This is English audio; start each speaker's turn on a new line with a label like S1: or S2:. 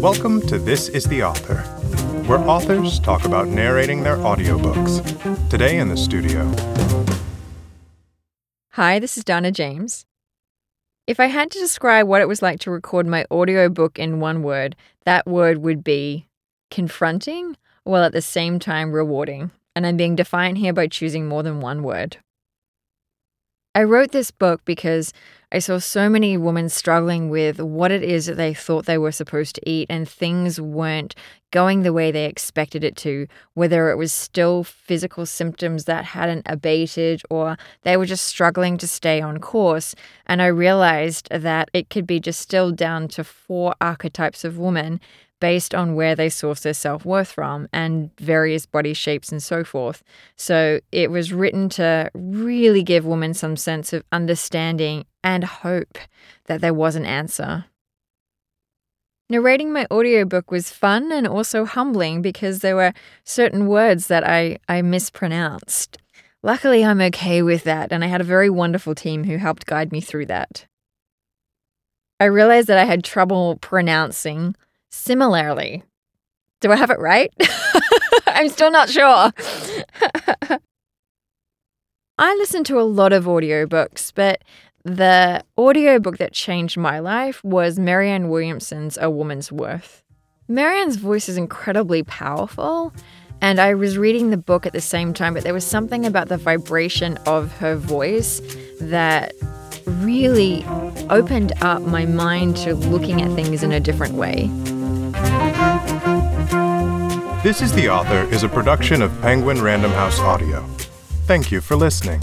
S1: Welcome to This is the Author, where authors talk about narrating their audiobooks. Today in the studio,
S2: Hi, this is Dana James. If I had to describe what it was like to record my audiobook in one word, that word would be confronting while at the same time rewarding. And I'm being defiant here by choosing more than one word. I wrote this book because I saw so many women struggling with what it is that they thought they were supposed to eat, and things weren't going the way they expected it to, whether it was still physical symptoms that hadn't abated or they were just struggling to stay on course. And I realized that it could be distilled down to four archetypes of women based on where they source their self worth from and various body shapes and so forth. So it was written to really give women some sense of understanding and hope that there was an answer. Narrating my audiobook was fun and also humbling because there were certain words that I, I mispronounced. Luckily, I'm okay with that, and I had a very wonderful team who helped guide me through that. I realized that I had trouble pronouncing similarly. Do I have it right? I'm still not sure. I listen to a lot of audiobooks, but the audiobook that changed my life was Marianne Williamson's A Woman's Worth. Marianne's voice is incredibly powerful, and I was reading the book at the same time, but there was something about the vibration of her voice that really opened up my mind to looking at things in a different way.
S1: This is the Author is a production of Penguin Random House Audio. Thank you for listening.